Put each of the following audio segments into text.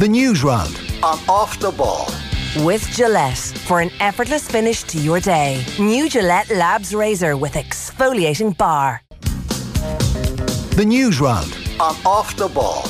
The news round on Off the Ball. With Gillette for an effortless finish to your day. New Gillette Labs Razor with exfoliating bar. The news round on Off the Ball.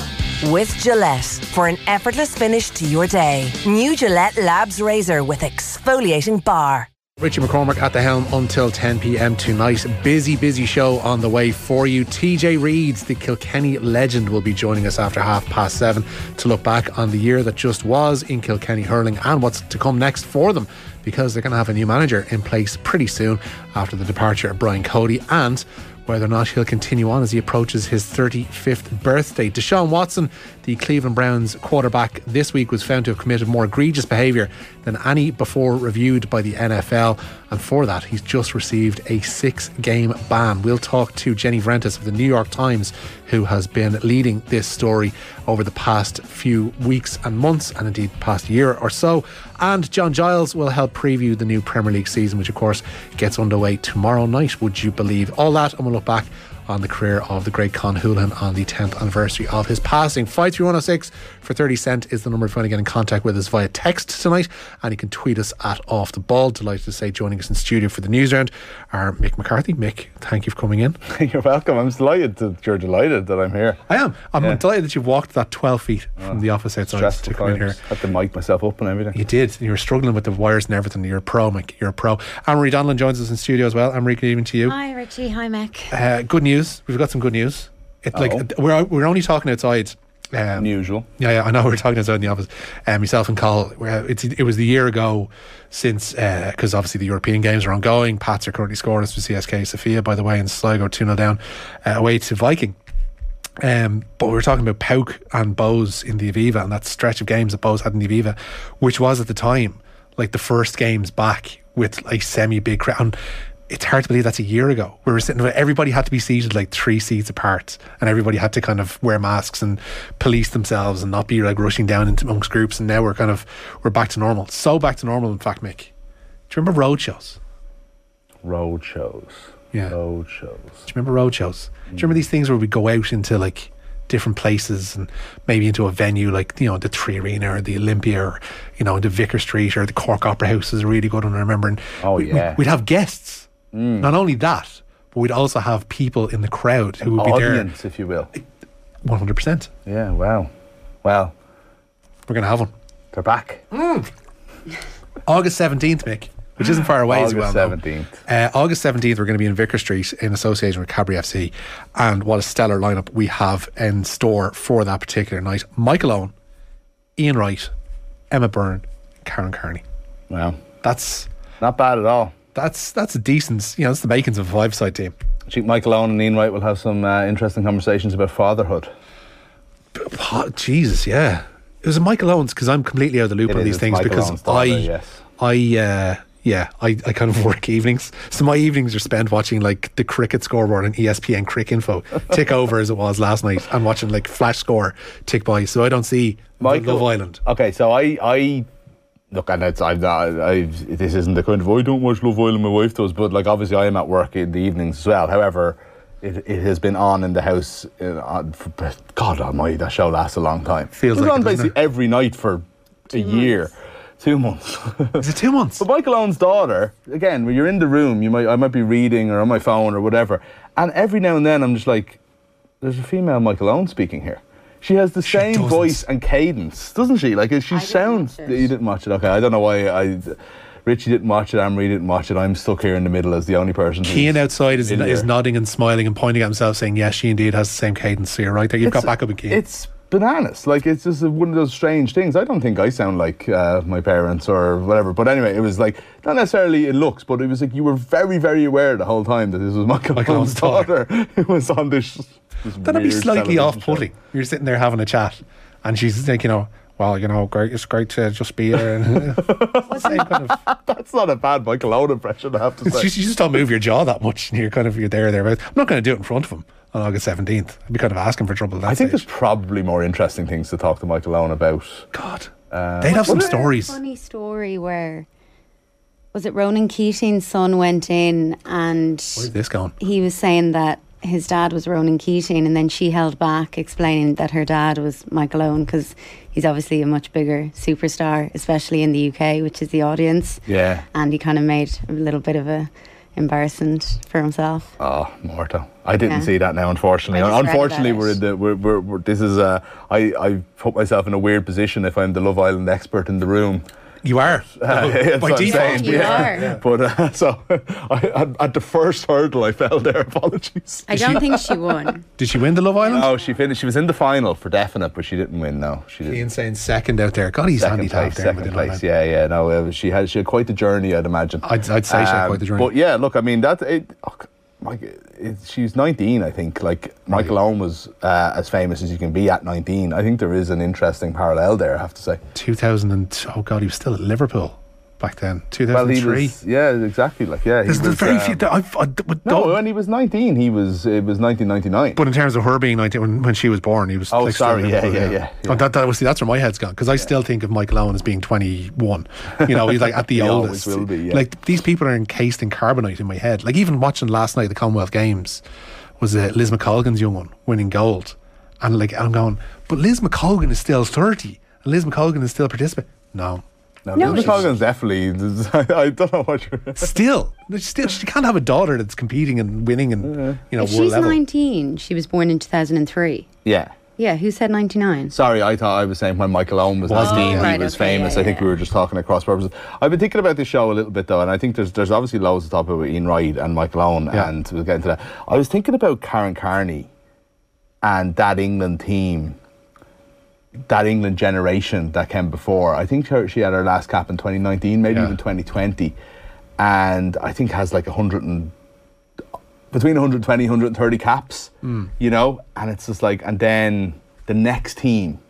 With Gillette for an effortless finish to your day. New Gillette Labs Razor with exfoliating bar. Richie McCormick at the helm until 10 pm tonight. Busy, busy show on the way for you. TJ Reid, the Kilkenny legend, will be joining us after half past seven to look back on the year that just was in Kilkenny hurling and what's to come next for them because they're going to have a new manager in place pretty soon after the departure of Brian Cody and whether or not he'll continue on as he approaches his 35th birthday. Deshaun Watson, the Cleveland Browns quarterback, this week was found to have committed more egregious behaviour than any before reviewed by the NFL, and for that, he's just received a six game ban. We'll talk to Jenny Vrentas of the New York Times, who has been leading this story over the past few weeks and months, and indeed past year or so. And John Giles will help preview the new Premier League season, which of course gets underway tomorrow night. Would you believe all that? And we'll look back on the career of the great Con Houlihan on the 10th anniversary of his passing. 53106 for 30 cent is the number if you want to get in contact with us via text tonight. And you can tweet us at Off the Ball. Delighted to say joining us in studio for the news round are Mick McCarthy. Mick, thank you for coming in. You're welcome. I'm delighted that you're delighted that I'm here. I am. I'm Yeah. delighted that you've walked that 12 feet from the office outside to Stressful come in here. times. Had to mic myself up and everything. You did. You were struggling with the wires and everything. You're a pro, Mick. You're a pro. Anne-Marie Donlan joins us in studio as well. Anne-Marie, good evening to you. Hi, Richie. Hi, Mick. Uh, good news. We've got some good news. It, like we're we're only talking outside. Um, Unusual. yeah, yeah, I know. we're talking outside in the office. Um, myself and Carl. It's it was the year ago since because obviously the European games are ongoing. Pats are currently scoreless for CSKA Sofia, by the way, and Sligo two 0 down uh, away to Viking. Um, but we were talking about Pauk and Bohs in the Aviva and that stretch of games that Bohs had in the Aviva, which was at the time like the first games back with like semi big crowd. And it's hard to believe that's a year ago. We were sitting, everybody had to be seated like three seats apart, and everybody had to kind of wear masks and police themselves and not be like rushing down into amongst groups. And now we're kind of we're back to normal, so back to normal. In fact, Mick, do you remember road shows? Road shows. Yeah. Road shows. Do you remember road shows? Do you remember mm. these things where we go out into like different places and maybe into a venue like you know the 3Arena or the Olympia or you know the Vicar Street or the Cork Opera House is a really good one. I remember. And Oh, we, yeah. we, would have guests. Not only that, but we'd also have people in the crowd who would be Audience, if you will. One hundred percent. Yeah, wow. Well, We're gonna have one. they're back. August seventeenth, Mick, which isn't far away as well. August 17th. Uh, August 17th, we're going to be in Vicar Street in association with Cadbury FC. And what a stellar lineup we have in store for that particular night. Michael Owen, Ian Wright, Emma Byrne, Karen Carney. Wow. That's Not bad at all. That's that's a decent, you know, it's the makings of a five side team. I think Michael Owen and Ian Wright will have some uh, interesting conversations about fatherhood. Oh, Jesus, yeah. It was a Michael Owens because I'm completely out of the loop It on is, these things Michael because Owen's daughter, I, yes. I, uh, yeah, I, I kind of work evenings. So my evenings are spent watching like the cricket scoreboard and ESPNcricinfo tick over as it was last night and watching like flash score tick by. So I don't see Michael- Love Island. Okay, so I, I look, and it's, I've, I've, this isn't the kind of oh, I don't watch Love Island. My wife does, but like obviously I am at work in the evenings as well. However, it, it has been on in the house. In, on, for, God Almighty, that show lasts a long time. Feels it was like on it, doesn't basically it? every night for a year, two months. Is it two months? But Michael Owen's daughter, again, when you're in the room, you might I might be reading or on my phone or whatever, and every now and then I'm just like, there's a female Michael Owen speaking here. She has the same doesn't. voice and cadence, doesn't she? Like she didn't sounds. watch it. You didn't watch it, okay? I don't know why I. Richie didn't watch it. Anne-Marie didn't watch it. I'm stuck here in the middle as the only person. who's Keane outside is, is nodding and smiling and pointing at himself, saying, "Yes, she indeed has the same cadence." So you're right there. You've got It's- back up in Keane. It's bananas. Like it's just one of those strange things. I don't think I sound like uh, my parents or whatever. But anyway, it was like not necessarily in looks, but it was like you were very, very aware the whole time that this was Michael, Michael Owen's Owen's daughter who was on this. this That'd be slightly off-putting. show. You're sitting there having a chat, and she's like, you know, well, you know, great. It's great to just be here. And kind of. That's not a bad Michael Owen impression, I have to say. just, you just don't move your jaw that much, and you're kind of you're there there. But I'm not going to do it in front of him on August 17th. I'd be kind of asking for trouble. At that I think there's probably more interesting things to talk to Michael Owen about. God, Uh, they'd have some Well, stories. Funny story where was it Ronan Keating's son went in and Where's this going? he was saying that his dad was Ronan Keating, and then she held back, explaining that her dad was Michael Owen because he's obviously a much bigger superstar, especially in the UK, which is the audience. Yeah. And he kind of made a little bit of a embarrassment for himself. Oh, mortal! I didn't Yeah. see that now. Unfortunately, I just read about unfortunately, we're in the we're, we're, we're this is uh, I I put myself in a weird position if I'm the Love Island expert in the room. You are. That's By default. saying, You yeah. are. But uh, so I, at, at the first hurdle, I fell there. Apologies. I don't think she won. Did she win the Love Island? Oh, she finished. She was in the final for definite, but she didn't win. No, she didn't. Ian saying second out there. God, he's handy second to have place, there. second with the place. Yeah, yeah. No, it she had she had quite the journey, I'd imagine. I'd- I'd say she had quite the journey. But yeah, look, I mean that. It, oh, like, it, she's 19, I think. Like Michael Owen was uh, as famous as you can be at 19. I think there is an interesting parallel there. I have to say. 2000 and oh god, he was still at Liverpool back then. Well, 2003. was. Yeah, exactly. Like yeah, he There's, was, very um, few. That I've, I, with No, Dom- when he was 19, he was. It was 1999. but in terms of her being 19 when, when she was born, he was. Oh, like, sorry, at yeah, Liverpool, yeah, yeah, Oh, that, that was that's where my head's gone because I still think of Michael Owen as being 21. You know, he's like at the He always oldest. will be, yeah. Like these people are encased in carbonite in my head. Like even watching last night the Commonwealth Games was uh, Liz McColgan's young one winning gold, and like I'm going, but Liz McColgan is still 30, and Liz McColgan is still participating. No, no, No, Liz she's- definitely. I don't know what you're. still, still, she can't have a daughter that's competing and winning and you know If world she's level. 19, she was born in 2003. Yeah. Yeah, who said 99? Sorry, I thought I was saying when Michael Owen was Was 19, he? Oh, he was okay, famous. yeah, I think yeah. we were just talking across purposes. I've been thinking about this show a little bit though, and I think there's there's obviously loads to talk about with Ian Wright and Michael Owen, Yeah. and we'll get into that. I was thinking about Karen Carney and that England team, that England generation that came before. I think she had her last cap in 2019, maybe Yeah. even 2020, and I think has like 100 and between 120 130 caps hmm. you know? And it's just like and then the next team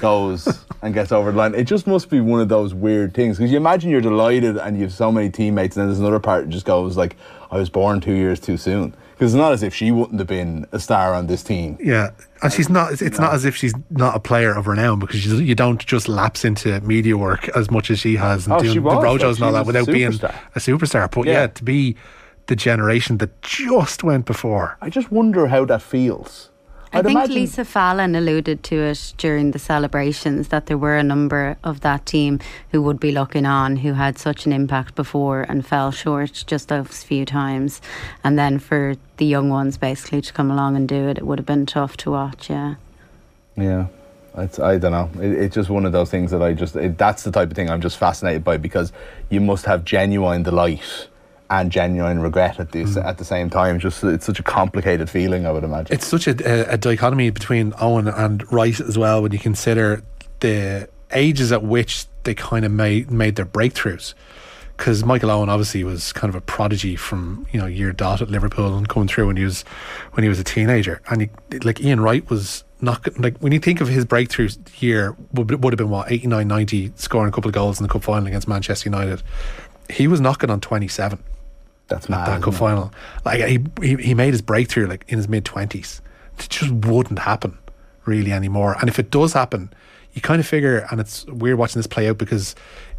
goes and gets over the line. It just must be one of those weird things because you imagine you're delighted and you have so many teammates and then there's another part that just goes like i was born two years too soon because it's not as if she wouldn't have been a star on this team Yeah, and she's not. It's, it's not as if she's not a player of renown because you, you don't just lapse into media work as much as she has and Oh, doing she the rojos and all that was a without being a superstar. But yeah. Yeah. to be the generation that just went before. i just wonder how that feels I I'd think imagine- Lisa Fallon alluded to it during the celebrations that there were a number of that team who would be looking on who had such an impact before and fell short just those few times. And then for the young ones basically to come along and do it, it would have been tough to watch, yeah. Yeah, it's, I don't know. It, it's just one of those things that I just, it, that's the type of thing I'm just fascinated by because you must have genuine delight and genuine regret at this mm. at the same time. Just it's such a complicated feeling, I would imagine. It's such a, a, dichotomy between Owen and Wright as well when you consider the ages at which they kind of made made their breakthroughs. Because Michael Owen obviously was kind of a prodigy from you know year dot at Liverpool and coming through when he was when he was a teenager, and he, like Ian Wright was not like when you think of his breakthrough year would, would have been what 89 90 scoring a couple of goals in the cup final against Manchester United. He was knocking on 27 that's at mad. that cup final. Like he, he he made his breakthrough like in his mid twenties. It just wouldn't happen really anymore. And if it does happen, you kind of figure, and it's weird watching this play out because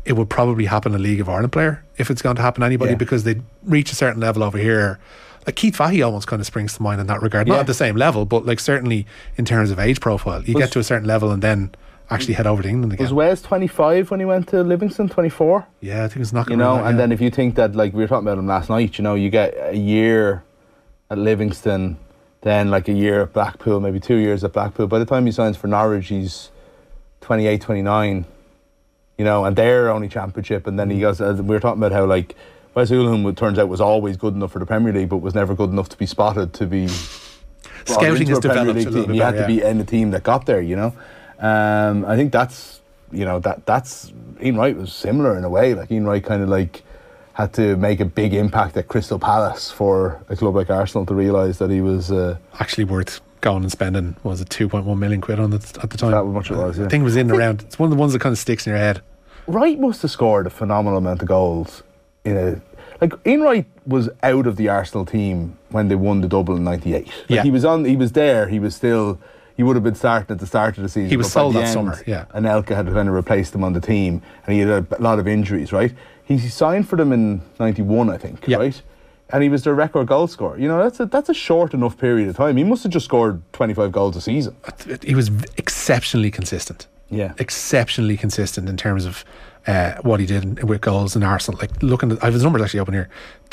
it would probably happen a League of Ireland player if it's going to happen to anybody Yeah. because they reach a certain level over here. Like Keith Fahey almost kind of springs to mind in that regard. Not Yeah. at the same level, but like certainly in terms of age profile, you Was- get to a certain level and then actually head over to England again. Was Wes 25 when he went to Livingston? 24? yeah, I think it's knocking. You know, and then if you think that, like we were talking about him last night, you know, you get a year at Livingston, then like a year at Blackpool, maybe two years at Blackpool. By the time he signs for Norwich, he's 28, 29, you know, and they're only championship. And then he goes, uh, we were talking about how like Wes Hoolahan, it turns out, was always good enough for the Premier League, but was never good enough to be spotted to be. Scouting has developed a little team. bit He had to yeah. be in the team that got there, you know. Um, I think that's you know that that's Ian Wright was similar in a way. Like Ian Wright kind of like had to make a big impact at Crystal Palace for a club like Arsenal to realise that he was. Uh, actually worth going and spending what was it 2.1 million quid on it at the time That much it was, yeah. I think it was in and around it's one of the ones that kind of sticks in your head Wright must have scored a phenomenal amount of goals in a. Like Ian Wright was out of the Arsenal team when they won the double in '98. Like Yeah. he was on. He was there. He was still. He would have been starting at the start of the season. He was sold that end, summer, yeah. Anelka had kind of replaced him on the team, and he had a lot of injuries. Right. He signed for them in '91, I think. Yeah. Right. and he was their record goal scorer. You know, that's a, that's a short enough period of time. He must have just scored 25 goals a season. He was exceptionally consistent. Yeah. Exceptionally consistent in terms of uh, what he did with goals in Arsenal. Like looking at, I have his numbers actually open here.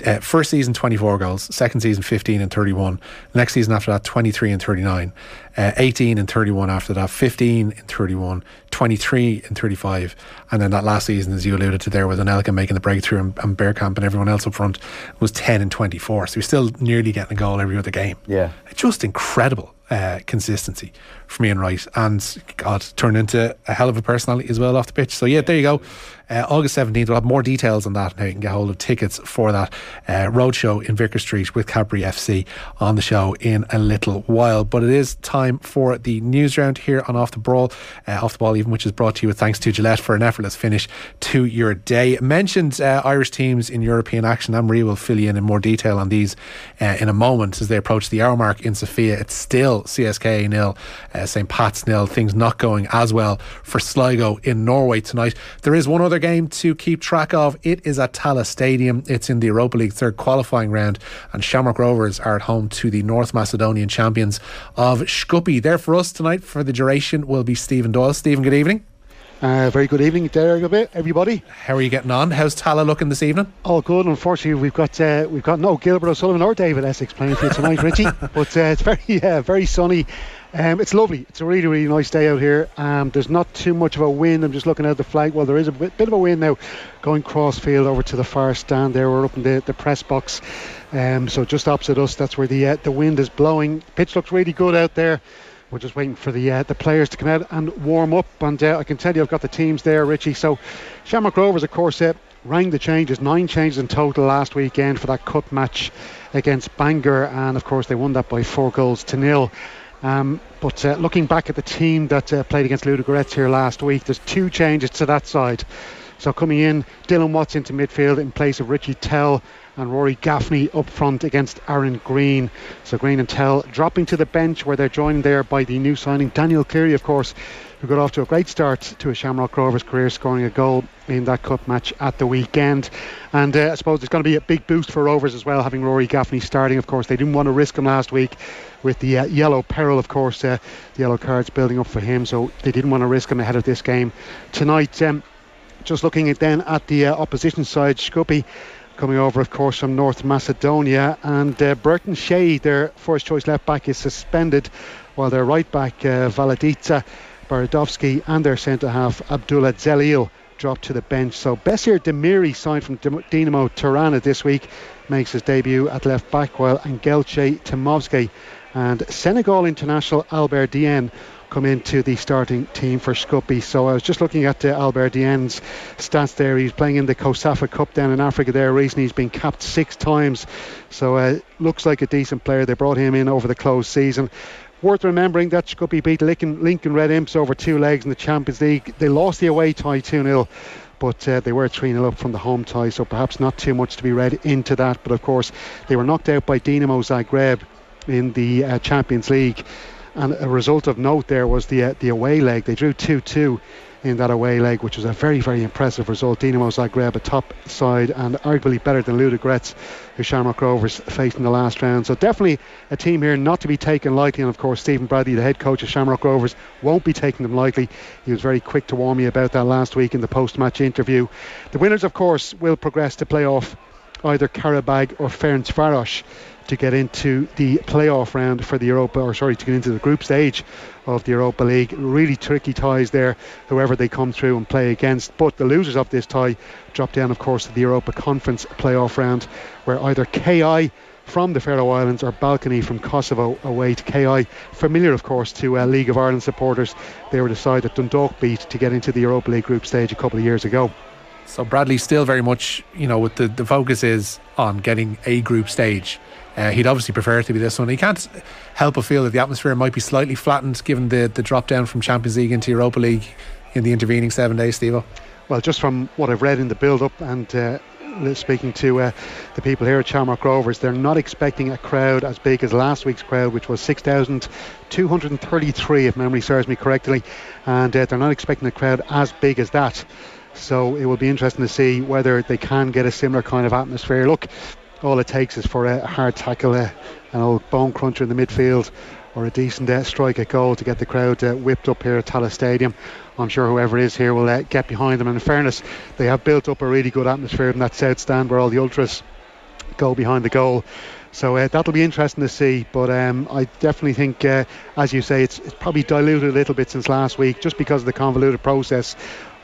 Uh, first season, 24 goals. Second season, 15 and 31. Next season after that, 23 and 39. Uh, 18 and 31 after that. 15 and 31. 23 and 35. And then that last season, as you alluded to there, with Anelka making the breakthrough and, and Bergkamp and everyone else up front, was 10 and 24. So he's still nearly getting a goal every other game. Yeah. Just incredible uh, consistency from Ian Wright and God turned into a hell of a personality as well off the pitch. So yeah, there you go. Uh, August 17th, we'll have more details on that and how you can get hold of tickets for that uh, roadshow in Vicar Street with Cadbury FC on the show in a little while. But it is time for the news round here on Off the Ball, uh, Off the Ball even, which is brought to you with thanks to Gillette for an effortless finish to your day. Mentioned uh, Irish teams in European action. Anne Marie will fill you in in more detail on these uh, in a moment as they approach the hour mark in Sofia. It's still CSKA nil, uh, St. Pat's nil. Things not going as well for Sligo in Norway tonight. There is one other game to keep track of. It is at Tallaght Stadium. It's in the Europa League third qualifying round, and Shamrock Rovers are at home to the North Macedonian champions of Skopje. There for us tonight for the duration will be Stephen Doyle. Stephen, good evening. Uh, very good evening there, everybody. How are you getting on? How's Tallaght looking this evening? All good. Unfortunately, we've got uh, we've got no Gilbert O'Sullivan or David Essex playing for you tonight, Richie. but uh, it's very uh, very sunny. Um, it's lovely. It's a really, really nice day out here. Um, there's not too much of a wind. I'm just looking at the flag. Well, there is a bit, bit of a wind now going cross field over to the far stand there. We're up in the, the press box. Um, so just opposite us, that's where the uh, the wind is blowing. Pitch looks really good out there. We're just waiting for the uh, the players to come out and warm up. And uh, I can tell you, I've got the teams there, Richie. So Shamrock Rovers, of course, uh, rang the changes, nine changes in total last weekend for that cup match against Bangor, and of course they won that by four goals to nil. Um, but uh, looking back at the team that uh, played against Ludogorets here last week, there's two changes to that side. So coming in, Dylan Watts into midfield in place of Richie Towell and Rory Gaffney up front against Aaron Greene. So Greene and Towell dropping to the bench where they're joined there by the new signing Daniel Cleary, of course, who got off to a great start to a Shamrock Rovers career, scoring a goal in that cup match at the weekend. And uh, I suppose it's going to be a big boost for Rovers as well, having Rory Gaffney starting. Of course, they didn't want to risk him last week with the uh, yellow peril, of course, uh, the yellow cards building up for him, so they didn't want to risk him ahead of this game tonight. Um, just looking at then at the uh, opposition side, Skopje coming over, of course, from North Macedonia, and uh, Burton Shea, their first choice left back, is suspended, while their right back, uh, Valadica Baradovsky, and their centre half, Abdullah Zelil, dropped to the bench. So Besir Demiri signed from Dinamo Tirana this week, makes his debut at left back, while Angelche Timovsky and Senegal international Albert Dieng come into the starting team for Skopje. So I was just looking at uh, Albert Dieng's stats there. He's playing in the COSAFA Cup down in Africa there recently. He's been capped six times. So uh, looks like a decent player. They brought him in over the closed season. Worth remembering that Skopje beat Lincoln, Lincoln Red Imps over two legs in the Champions League. They lost the away tie 2 0 but uh, they were 3 0 up from the home tie, so perhaps not too much to be read into that. But of course, they were knocked out by Dinamo Zagreb in the uh, Champions League. And a result of note there was the uh, the away leg. They drew 2 2 in that away leg, which was a very, very impressive result. Dinamo Zagreb, a top side, and arguably better than Ludogorets, who Shamrock Rovers faced in the last round. So definitely a team here not to be taken lightly. And of course, Stephen Bradley, the head coach of Shamrock Rovers, won't be taking them lightly. He was very quick to warn me about that last week in the post-match interview. The winners, of course, will progress to play off either Qarabag or Ferencvaros to get into the playoff round for the Europa, or sorry, to get into the group stage of the Europa League. Really tricky ties there, whoever they come through and play against. But the losers of this tie drop down, of course, to the Europa Conference playoff round, where either KI from the Faroe Islands or Ballkani from Kosovo away to KI. Familiar, of course, to uh, League of Ireland supporters. They were the side that Dundalk beat to get into the Europa League group stage a couple of years ago. So Bradley still very much, you know, with the, the focus is on getting a group stage. Uh, he'd obviously prefer it to be this one. He can't help but feel that the atmosphere might be slightly flattened given the, the drop down from Champions League into Europa League in the intervening seven days, Steve. Well, just from what I've read in the build up and uh, speaking to uh, the people here at Shamrock Rovers, they're not expecting a crowd as big as last week's crowd, which was 6,233, if memory serves me correctly. And uh, they're not expecting a crowd as big as that. So it will be interesting to see whether they can get a similar kind of atmosphere. Look, all it takes is for a hard tackle, uh, an old bone cruncher in the midfield, or a decent uh, strike at goal to get the crowd uh, whipped up here at Tallaght Stadium. I'm sure whoever is here will uh, get behind them. And in fairness, they have built up a really good atmosphere in that south stand where all the ultras go behind the goal. So uh, that'll be interesting to see. But um, I definitely think, uh, as you say, it's, it's, probably diluted a little bit since last week just because of the convoluted process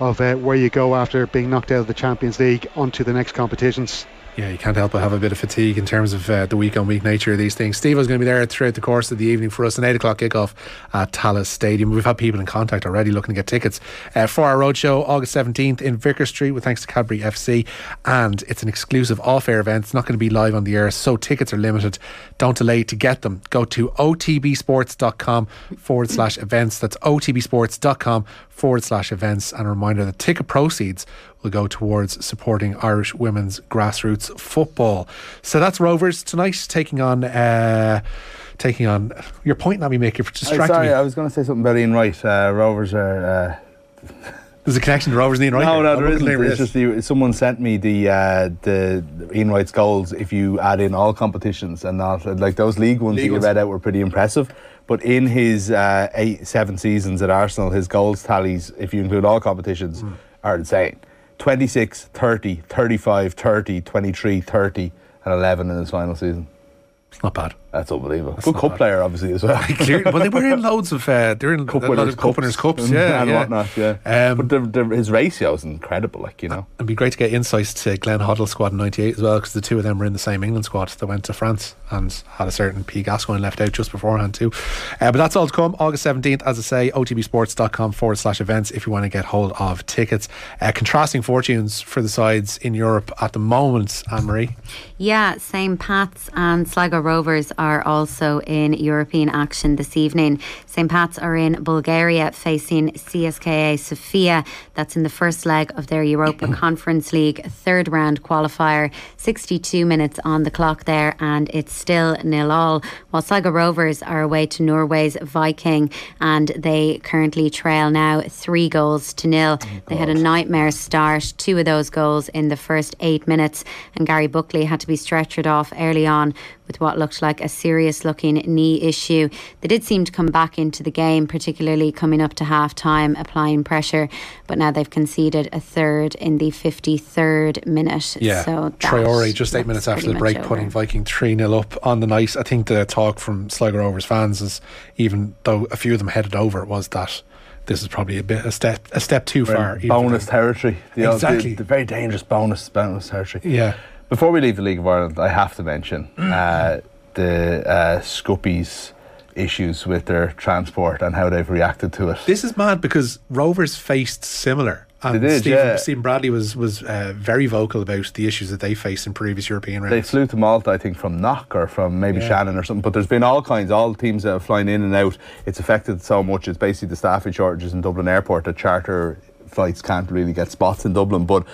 of uh, where you go after being knocked out of the Champions League onto the next competitions yeah, you can't help but have a bit of fatigue in terms of uh, the week on week nature of these things. Steve was going to be there throughout the course of the evening for us, an 8 o'clock kickoff at Tallaght Stadium. We've had people in contact already looking to get tickets uh, for our roadshow August 17th in Vicar Street with thanks to Cadbury FC. And it's an exclusive off air event. It's not going to be live on the air, so tickets are limited. Don't delay to get them. Go to otbsports.com forward slash events. That's otbsports.com forward slash events. And a reminder that ticket proceeds will go towards supporting Irish women's grassroots football. So that's Rovers tonight taking on. Uh, taking on. You're pointing at me, Mick. You're distracting sorry, me. I was going to say something about Ian Wright. Uh, Rovers are. Uh, there's a connection to Rovers and Ian Wright. No, no, there isn't. It's just the, someone sent me the uh, the Ian Wright's goals if you add in all competitions and not like those league ones league that you ones. read out were pretty impressive. But in his uh, eight, seven seasons at Arsenal, his goals tallies, if you include all competitions, mm. are insane. 26, 30, 35, 30, 23, 30, and 11 in his final season. It's not bad. That's unbelievable. That's Good cup bad. player, obviously, as well. Clear, well, they were in loads of uh, they're in cup winners, cup winners cups, yeah, and yeah. whatnot, yeah. Um, but the, the, his ratio is incredible, like you know. It'd be great to get insights to Glenn Hoddle's squad in '98 as well, because the two of them were in the same England squad that went to France and had a certain P. Gascoigne left out just beforehand too. Uh, but that's all to come August 17th, as I say, otbsports.com forward slash events if you want to get hold of tickets. Uh, contrasting fortunes for the sides in Europe at the moment, Anne Marie. Yeah, St. Pat's and Sligo Rovers are also in European action this evening. St. Pat's are in Bulgaria facing CSKA Sofia. That's in the first leg of their Europa Conference League third round qualifier. 62 minutes on the clock there, and it's still nil all. While Sligo Rovers are away to Norway's Viking, and they currently trail now three goals to nil. Oh, they had a nightmare start, two of those goals in the first eight minutes, and Gary Buckley had to be stretchered off early on with what looked like a serious looking knee issue. They did seem to come back into the game, particularly coming up to half time, applying pressure, but now they've conceded a third in the 53rd minute. Yeah. So Traore, just eight minutes after the break, over. putting Viking 3 0 up on the night. I think the talk from Sligo Rovers fans is, even though a few of them headed over, was that this is probably a bit a step a step too far. Bonus territory. The, exactly. The, the, very dangerous bonus bonus territory. Yeah. Before we leave the League of Ireland, I have to mention uh, the uh, Shkupi's issues with their transport and how they've reacted to it. This is mad because Rovers faced similar. And did, Stephen, yeah. Stephen Bradley was was uh, very vocal about the issues that they faced in previous European rounds. They flew to Malta, I think, from Knock or from maybe yeah. Shannon or something. But there's been all kinds, all teams that have flown in and out. It's affected so much. It's basically the staffing shortages in Dublin Airport that charter flights can't really get spots in Dublin. But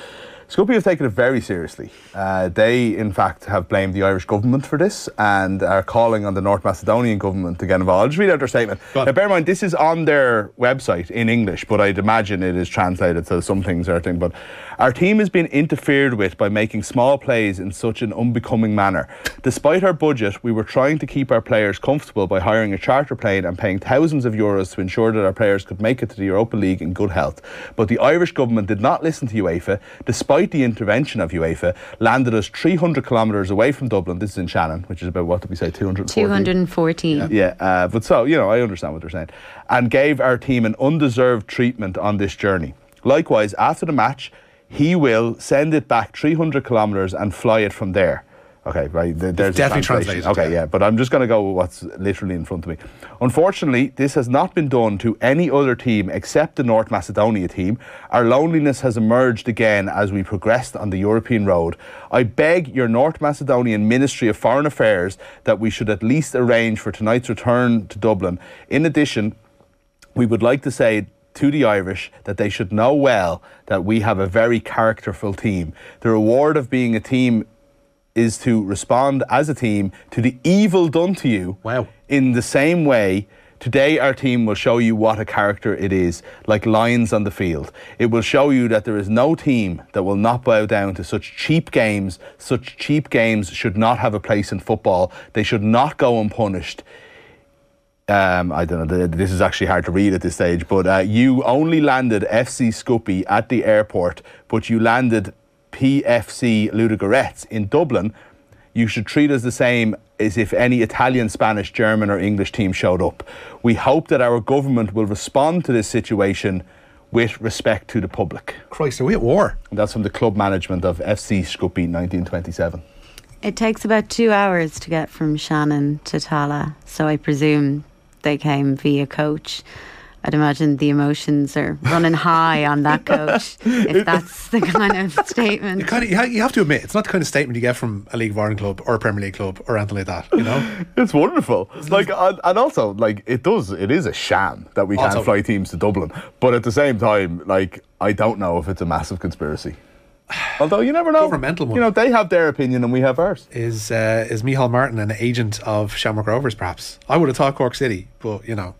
Shkupi have taken it very seriously. Uh, they, in fact, have blamed the Irish government for this and are calling on the North Macedonian government to get involved. I'll just read out their statement. Now, bear in mind, this is on their website in English, but I'd imagine it is translated, so some things are thing. But our team has been interfered with by making small plays in such an unbecoming manner. Despite our budget, we were trying to keep our players comfortable by hiring a charter plane and paying thousands of euros to ensure that our players could make it to the Europa League in good health. But the Irish government did not listen to UEFA, despite despite the intervention of UEFA, landed us 300 kilometres away from Dublin. This is in Shannon, which is about, what did we say, 240? 240. Yeah, yeah uh, but so, you know, I understand what they're saying. And gave our team an undeserved treatment on this journey. Likewise, after the match, he will send it back 300 kilometres and fly it from there. Okay, right. There's definitely translated. Okay, yeah. yeah, but I'm just going to go with what's literally in front of me. Unfortunately, this has not been done to any other team except the North Macedonia team. Our loneliness has emerged again as we progressed on the European road. I beg your North Macedonian Ministry of Foreign Affairs that we should at least arrange for tonight's return to Dublin. In addition, we would like to say to the Irish that they should know well that we have a very characterful team. The reward of being a team is to respond as a team to the evil done to you wow. in the same way Today, our team will show you what a character it is, like lions on the field. It will show you that there is no team that will not bow down to such cheap games. Such cheap games should not have a place in football. They should not go unpunished. Um, I don't know, this is actually hard to read at this stage, but uh, you only landed FC Shkupi at the airport, but you landed PFC Ludogorets in Dublin. You should treat us the same as if any Italian, Spanish, German, or English team showed up. We hope that our government will respond to this situation with respect to the public. Christ, are we at war? And that's from the club management of FC Shkupi 1927. It takes about two hours to get from Shannon to Tallaght, so I presume they came via coach. I'd imagine the emotions are running high on that coach, if that's the kind of statement. You, kind of, you have to admit, it's not the kind of statement you get from a League of Ireland club or a Premier League club or anything like that, you know? It's wonderful. Like, and and also, like, it does. It is a sham that we can't Also- fly teams to Dublin. But at the same time, like, I don't know if it's a massive conspiracy. Although you never know. Governmental one. You know, they have their opinion and we have ours. Is uh, is Micheál Martin an agent of Shamrock Rovers, perhaps? I would have thought Cork City, but, you know,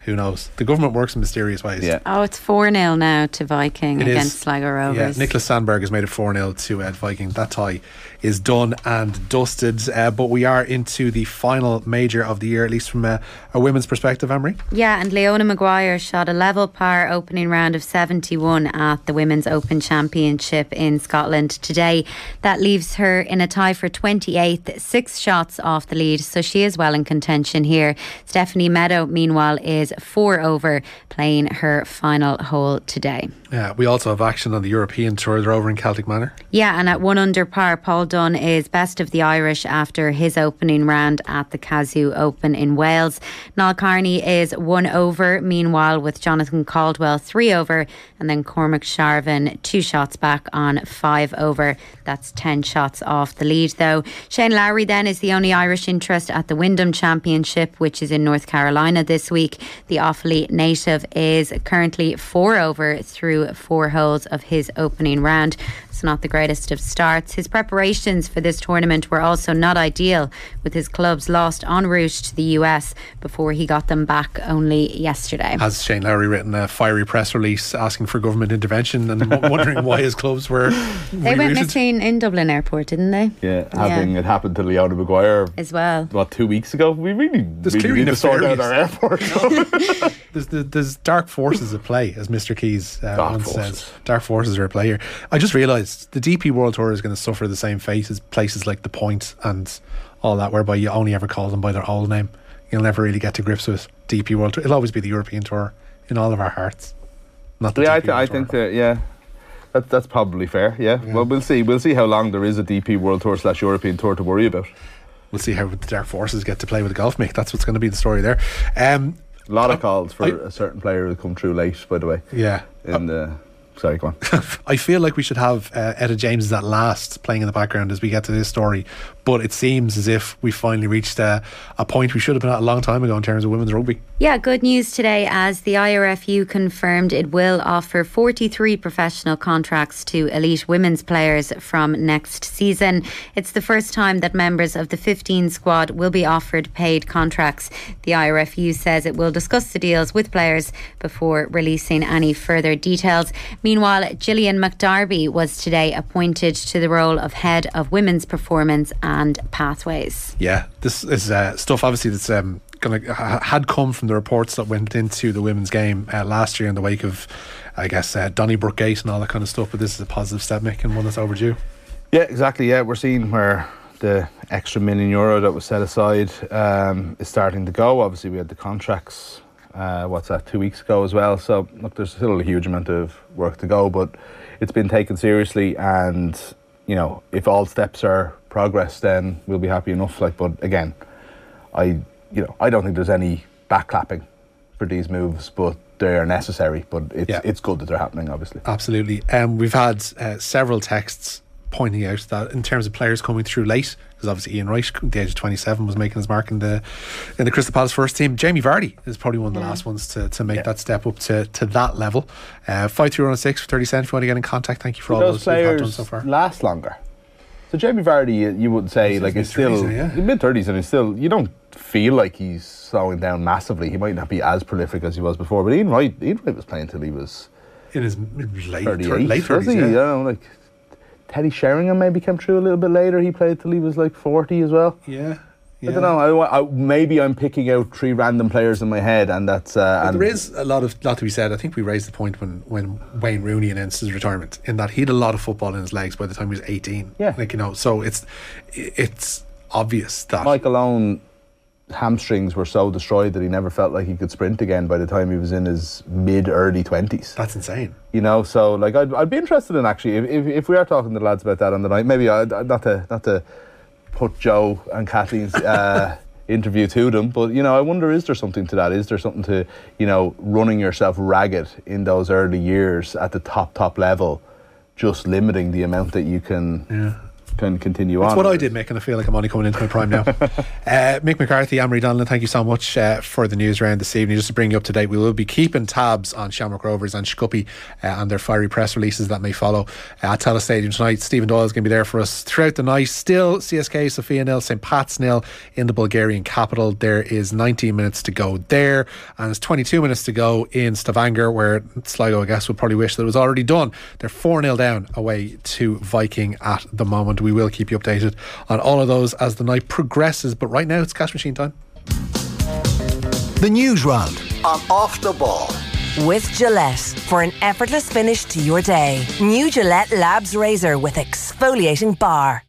who knows? The government works in mysterious ways. Yeah. Oh, it's 4 0 now to Viking It is. against Sligo Yeah, Nicholas Sandberg has made it 4 0 to Ed Viking. That tie is done and dusted. Uh, but we are into the final major of the year, at least from a, a women's perspective, Anne-Marie. Yeah, and Leona Maguire shot a level par opening round of 71 at the Women's Open Championship in Scotland today. That leaves her in a tie for 28th, six shots off the lead, so she is well in contention here. Stephanie Meadow, meanwhile, is four over, playing her final hole today. Yeah, we also have action on the European Tour. They're over in Celtic Manor. Yeah, and at one under par, Paul Dunne is best of the Irish after his opening round at the Cazoo Open in Wales. Niall Kearney is one over, meanwhile, with Jonathan Caldwell three over, and then Cormac Sharvin two shots back on five over. That's 10 shots off the lead, though. Shane Lowry then is the only Irish interest at the Wyndham Championship, which is in North Carolina this week. The Offaly native is currently four over through four holes of his opening round. It's not the greatest of starts. His preparations for this tournament were also not ideal, with his clubs lost en route to the US before he got them back only yesterday. Has Shane Lowry written a fiery press release asking for government intervention and wondering why his clubs were They went missing in Dublin Airport, didn't they? Yeah, having it happened to Leona Maguire, As well. what, two weeks ago? We really, There's really clearly need to sort out our nefarious- airport. There's, there's dark forces at play, as Mr. Keys uh, Dark once forces. says. Dark forces are at play here. I just realised the DP World Tour is going to suffer the same fate as places like The Point and all that, whereby you only ever call them by their old name. You'll never really get to grips with DP World Tour. It'll always be the European Tour in all of our hearts. Not the yeah, I, DP th- I think that, yeah. That, that's probably fair, yeah. Well, we'll see. We'll see how long there is a DP World Tour slash European Tour to worry about. We'll see how the Dark Forces get to play with the golf mick. That's what's going to be the story there. Um, A lot of calls for I- a certain player to come through late, by the way. yeah. In the sorry, go on. I feel like we should have uh, Etta James at last playing in the background as we get to this story, but it seems as if we finally reached uh, a point we should have been at a long time ago in terms of women's rugby. Yeah, good news today as the IRFU confirmed it will offer 43 professional contracts to elite women's players from next season. It's the first time that members of the 15 squad will be offered paid contracts. The IRFU says it will discuss the deals with players before releasing any further details. Meanwhile, Gillian McDarby was today appointed to the role of head of women's performance and pathways. Yeah, this is uh, stuff obviously that's um, gonna ha- had come from the reports that went into the women's game uh, last year in the wake of, I guess, uh, Donnybrook Gate and all that kind of stuff. But this is a positive step, Mick, and one that's overdue. Yeah, exactly. Yeah, we're seeing where the extra million euro that was set aside um, is starting to go. Obviously, we had the contracts. Uh, what's that? Two weeks ago as well. So look, there's still a huge amount of work to go, but it's been taken seriously. And you know, if all steps are progress, then we'll be happy enough. Like, but again, I you know, I don't think there's any backclapping for these moves, but they are necessary. But it's Yeah. it's good that they're happening. Obviously. Absolutely. Um, we've had uh, several texts pointing out that in terms of players coming through late, because obviously Ian Wright, at the age of 27, was making his mark in the in the Crystal Palace first team. Jamie Vardy is probably one of the last ones to, to make Yeah. that step up to, to that level. Uh, 5306 for 30 cents. If you want to get in contact, thank you for all those those we've had done players so far. last longer. So Jamie Vardy, you- you would say He's like in is still now, yeah. mid thirties, and he's still you don't feel like he's slowing down massively. He might not be as prolific as he was before, but Ian Wright, Ian Wright was playing till he was in his late 38, late 30s. he? Yeah. You know, like Teddy Sheringham maybe came through a little bit later. He played till he was like 40 as well. yeah. I don't know. I, I, maybe I'm picking out three random players in my head, and that's. Uh, and there is a lot of lot to be said. I think we raised the point when, when Wayne Rooney announced his retirement, in that he had a lot of football in his legs by the time he was eighteen. Yeah. like you know, so it's it's obvious that Michael Owen hamstrings were so destroyed that he never felt like he could sprint again by the time he was in his mid early 20s. that's insane. You know, so like I'd, I'd be interested in actually if, if, if we are talking to the lads about that on the night, maybe I, not to not to put Joe and Kathleen's uh, interview to them, but you know, I wonder is there something to that? Is there something to you know running yourself ragged in those early years at the top top level, just limiting the amount that you can Yeah. Can continue That's on? what I did, Mick, and I feel like I'm only coming into my prime now. uh, Mick McCarthy, Anne-Marie Donlan, thank you so much uh, for the news round this evening. Just to bring you up to date, we will be keeping tabs on Shamrock Rovers and Shkupi uh, and their fiery press releases that may follow uh, at Tallaght Stadium tonight. Stephen Doyle is going to be there for us throughout the night. Still, CSKA, Sofia nil, St. Pat's nil in the Bulgarian capital. There is 19 minutes to go there, and it's 22 minutes to go in Stavanger, where Sligo, I guess, would probably wish that it was already done. They're 4 0 down away to Viking at the moment. We will keep you updated on all of those as the night progresses. But right now, it's cash machine time. The news round on Off the Ball. With Gillette for an effortless finish to your day. New Gillette Labs Razor with exfoliating bar.